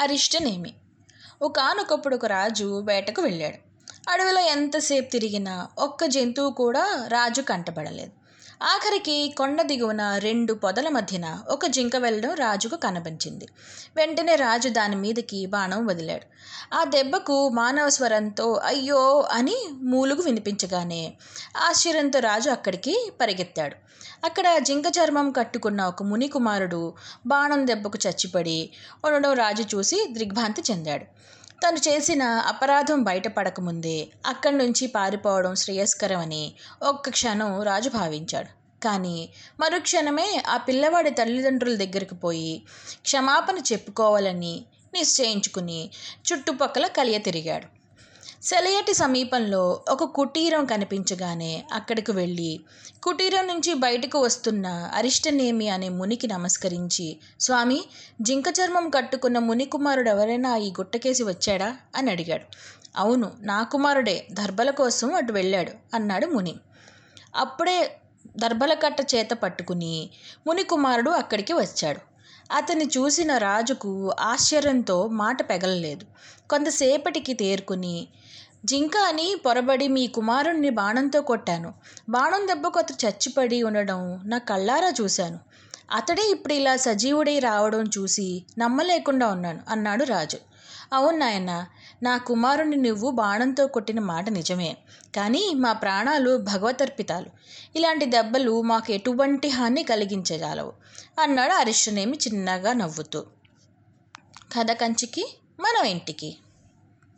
అరిష్టనేమి. ఒకనొకప్పుడు ఒక రాజు వేటకు వెళ్ళాడు. అడవిలో ఎంతసేపు తిరిగినా ఒక్క జంతువు కూడా రాజు కంటపడలేదు. ఆఖరికి కొండ దిగువన రెండు పొదల మధ్యన ఒక జింక వెళ్ళడం రాజుకు కనిపించింది వెంటనే రాజు దాని మీదకి బాణం వదిలాడు. ఆ దెబ్బకు మానవ స్వరంతో అయ్యో అని మూలుగు వినిపించగానే ఆశ్చర్యంతో రాజు అక్కడికి పరిగెత్తాడు. అక్కడ జింక చర్మం కట్టుకున్న ఒక ముని కుమారుడు బాణం దెబ్బకు చచ్చిపడి ఉండడం రాజు చూసి దిగ్భ్రాంతి చెందాడు. తను చేసిన అపరాధం బయటపడకముందే అక్కడి నుంచి పారిపోవడం శ్రేయస్కరమని ఒక్క క్షణం రాజు భావించాడు. కానీ మరుక్షణమే ఆ పిల్లవాడి తల్లిదండ్రుల దగ్గరికి పోయి క్షమాపణ చెప్పుకోవాలని నిశ్చయించుకుని చుట్టుపక్కల కలియ తిరిగాడు. సెలయటి సమీపంలో ఒక కుటీరం కనిపించగానే అక్కడికి వెళ్ళి కుటీరం నుంచి బయటకు వస్తున్న అరిష్టనేమి అనే మునికి నమస్కరించి స్వామి జింక చర్మం కట్టుకున్న ముని కుమారుడు ఎవరైనా ఈ గుట్టకేసి వచ్చాడా? అని అడిగాడు. అవును నా కుమారుడే దర్భల కోసం అటు వెళ్ళాడు అన్నాడు ముని. అప్పుడే దర్భల కట్ట చేత పట్టుకుని ముని కుమారుడు అక్కడికి వచ్చాడు. అతన్ని చూసిన రాజుకు ఆశ్చర్యంతో మాట పెగలలేదు. కొంతసేపటికి తేరుకుని జింక అని పొరబడి మీ కుమారుణ్ణి బాణంతో కొట్టాను. బాణం దెబ్బకు అతను చచ్చిపడి ఉండడం నా కళ్ళారా చూశాను. అతడే ఇప్పుడు ఇలా సజీవుడై రావడం చూసి నమ్మలేకుండా ఉన్నాను అన్నాడు రాజు. అవును నాయన నా కుమారుని నువ్వు బాణంతో కొట్టిన మాట నిజమే. కానీ మా ప్రాణాలు భగవతర్పితాలు. ఇలాంటి దెబ్బలు మాకు ఎటువంటి హాని కలిగించజాలవు అన్నాడు అరిష్టనేమి చిన్నగా నవ్వుతూ. కథ కంచికి మనం ఇంటికి.